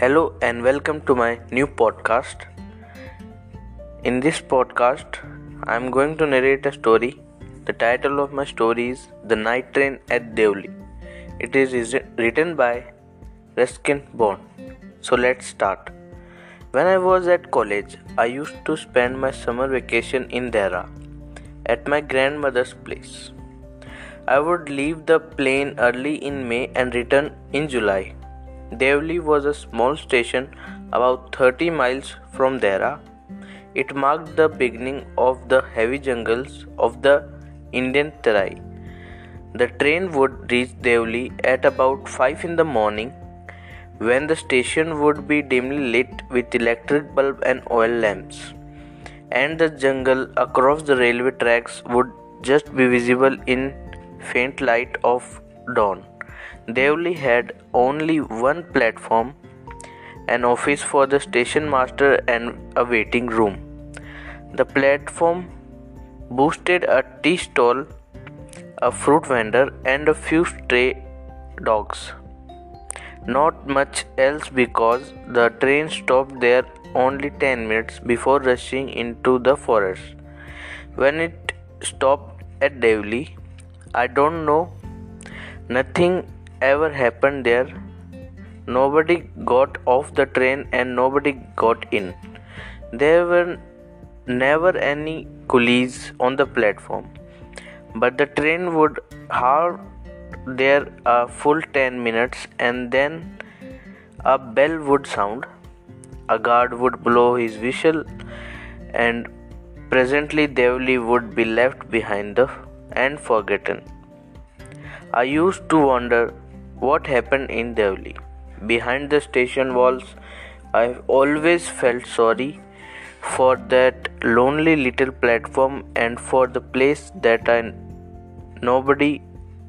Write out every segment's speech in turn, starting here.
Hello and welcome to my new podcast. In this podcast, I am going to narrate a story. The title of my story is The Night Train at Deoli. It is written by Ruskin Bond. So let's start. When I was at college, I used to spend my summer vacation in Dehra at my grandmother's place. I would leave the plane early in May and return in July. Deoli was a small station about 30 miles from Dehra. It marked the beginning of the heavy jungles of the Indian Terai. The train would reach Deoli at about 5 in the morning when the station would be dimly lit with electric bulb and oil lamps and the jungle across the railway tracks would just be visible in faint light of dawn. Deoli had only one platform, an office for the station master, and a waiting room. The platform boasted a tea stall, a fruit vendor, and a few stray dogs. Not much else because the train stopped there only 10 minutes before rushing into the forest. When it stopped at Deoli, I don't know, nothing ever happened there. Nobody got off the train and nobody got in. There were never any coolies on the platform, but the train would have there a full 10 minutes and then a bell would sound a guard would blow his whistle, and presently Deoli would be left behind the, and forgotten. I used to wonder what happened in Deoli. Behind the station walls, I always felt sorry for that lonely little platform and for the place that I nobody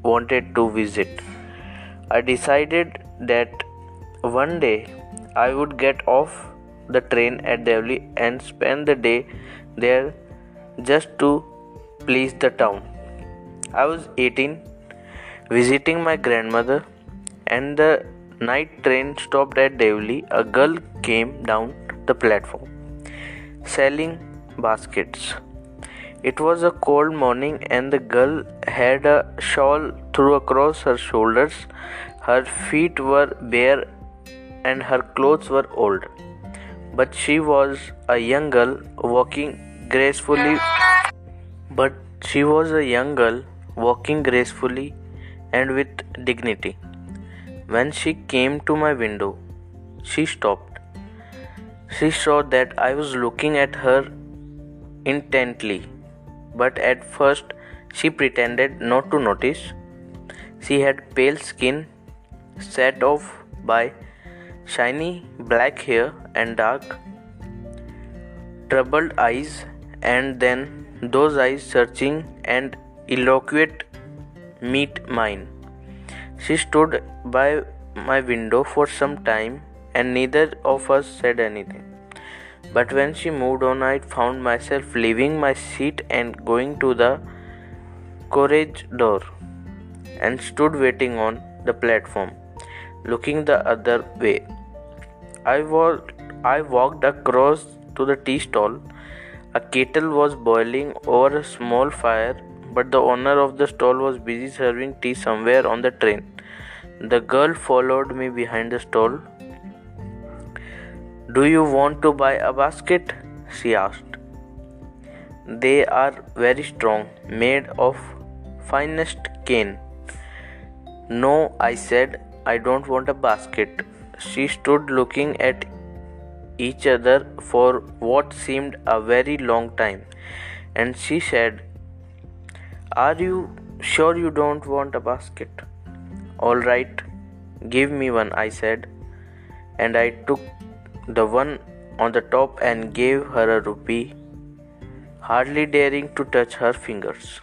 wanted to visit. I decided that one day I would get off the train at Deoli and spend the day there just to please the town. I was 18, visiting my grandmother, and the night train stopped at Deoli. A girl came down the platform selling baskets. It was a cold morning, and the girl had a shawl thrown across her shoulders. Her feet were bare, and her clothes were old but she was a young girl walking gracefully but she was a young girl walking gracefully and with dignity when she came to my window she stopped. She saw that i was looking at her intently but at first she pretended not to notice. She had pale skin set off by shiny black hair and dark troubled eyes and then those eyes searching and eloquent meet mine she stood by my window for some time and neither of us said anything but when she moved on i found myself leaving my seat and going to the carriage door and stood waiting on the platform looking the other way. I, walked, I walked across to the tea stall. A kettle was boiling over a small fire, but the owner of the stall was busy serving tea somewhere on the train. The girl followed me behind the stall. Do you want to buy a basket? she asked. They are very strong, made of finest cane. No, I said, I don't want a basket. She stood looking at each other for what seemed a very long time, and she said, Are you sure you don't want a basket? All right, give me one, I said, and I took the one on the top and gave her a rupee, hardly daring to touch her fingers.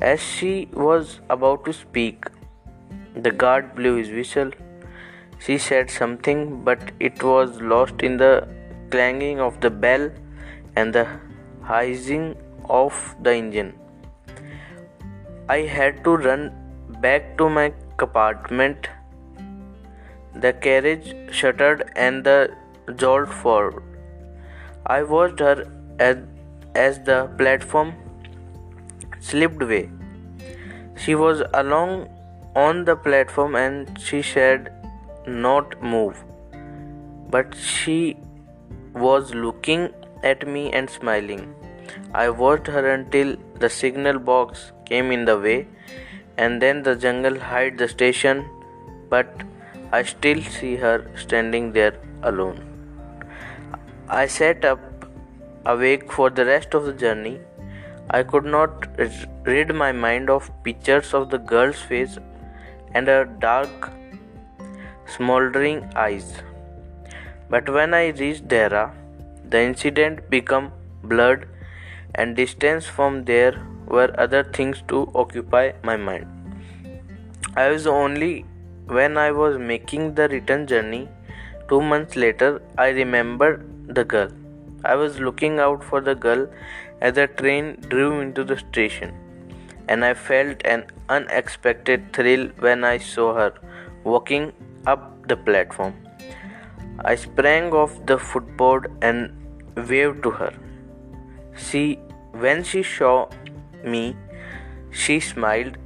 As she was about to speak, the guard blew his whistle. She said something, but it was lost in the clanging of the bell and the hissing of the engine. I had to run back to my compartment. the carriage shuddered and the jolt followed. I watched her as, as the platform slipped away. She was along on the platform and she said not move. But she was looking at me and smiling. I watched her until the signal box came in the way and then the jungle hid the station, but I still see her standing there alone. I sat up awake for the rest of the journey. I could not rid my mind of pictures of the girl's face and her dark, smoldering eyes. But when I reached Dehra, the incident became blurred, and distance from there were other things to occupy my mind. I was only when I was making the return journey two months later I remembered the girl. I was looking out for the girl as the train drew into the station, and I felt an unexpected thrill when I saw her walking up the platform. I sprang off the footboard and waved to her. She, when she saw me, she smiled.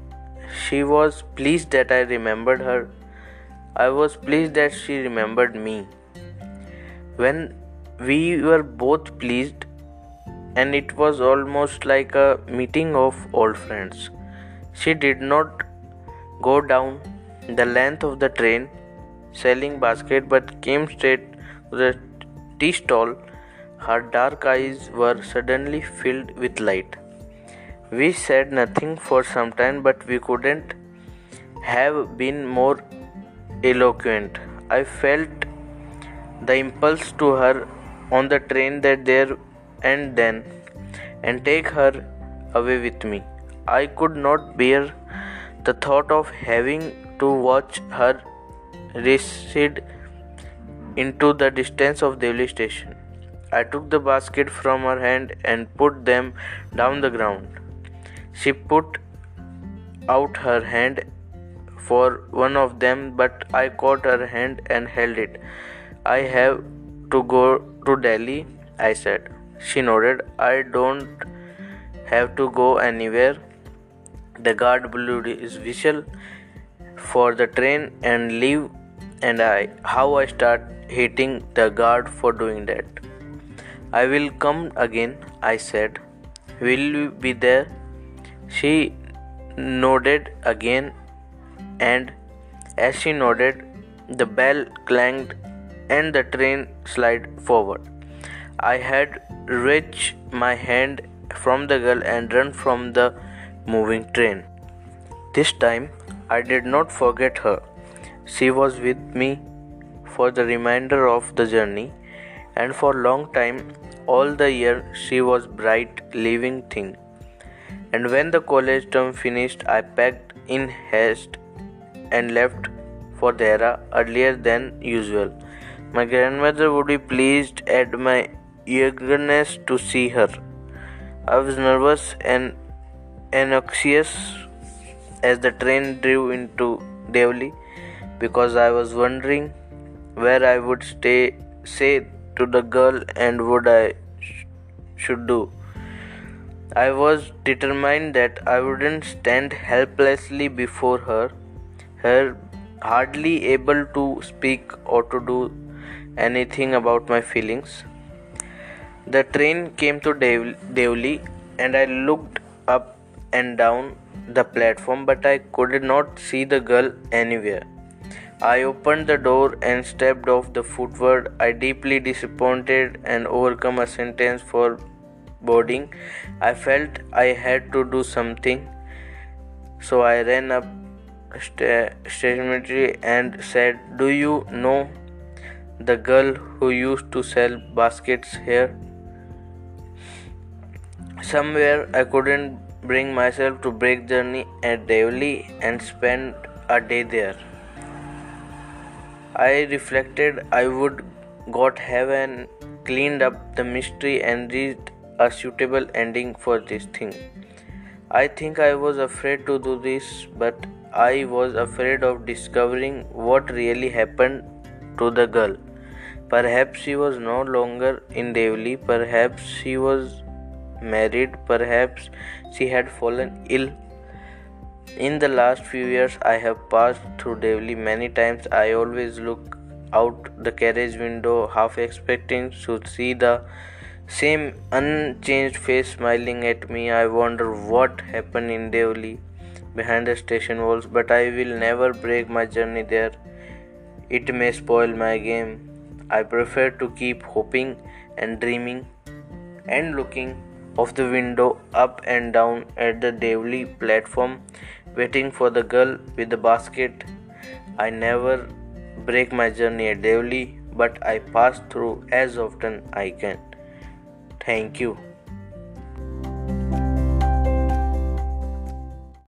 She was pleased that I remembered her. I was pleased that she remembered me. When we were both pleased, and it was almost like a meeting of old friends. She did not go down the length of the train selling basket but came straight to the tea stall her dark eyes were suddenly filled with light. We said nothing for some time, but we couldn't have been more eloquent. I felt the impulse to her on the train that there and then and take her away with me. I could not bear the thought of having to watch her recede into the distance of Deoli station. I took the basket from her hand and put them down the ground. She put out her hand for one of them, but I caught her hand and held it. I have to go to Delhi, I said. She nodded. I don't have to go anywhere. The guard blew his whistle for the train and leave, and I how I start hating the guard for doing that. I will come again, I said. Will you be there? She nodded again, and as she nodded, the bell clanged and the train slid forward. I had reached my hand from the girl and run from the moving train. This time I did not forget her. She was with me for the remainder of the journey and for long time all the year she was bright living thing and when the college term finished i packed in haste and left for Dehra earlier than usual. My grandmother would be pleased at my eagerness to see her. I was nervous and anxious as the train drew into Deoli because I was wondering where I would stay say to the girl and what I sh- should do. I was determined that I wouldn't stand helplessly before her, her hardly able to speak or to do anything about my feelings. The train came to Deoli and I looked up and down the platform, but I could not see the girl anywhere. I opened the door and stepped off the footboard. I deeply disappointed and overcome a sentence for boarding. I felt I had to do something, so I ran up stationery and said, "Do you know the girl who used to sell baskets here?" Somewhere I couldn't bring myself to break journey at Deoli and spend a day there. I reflected I would got heaven cleaned up the mystery and reached a suitable ending for this thing. I think I was afraid to do this, but I was afraid of discovering what really happened to the girl. Perhaps she was no longer in Deoli, perhaps she was married, perhaps she had fallen ill. In the last few years, I have passed through Deoli many times. I always look out the carriage window, half expecting to see the same unchanged face smiling at me. I wonder what happened in Deoli behind the station walls, but I will never break my journey there. It may spoil my game. I prefer to keep hoping and dreaming and looking of the window up and down at the Deoli platform, waiting for the girl with the basket. I never break my journey at Deoli, but I pass through as often I can. Thank you.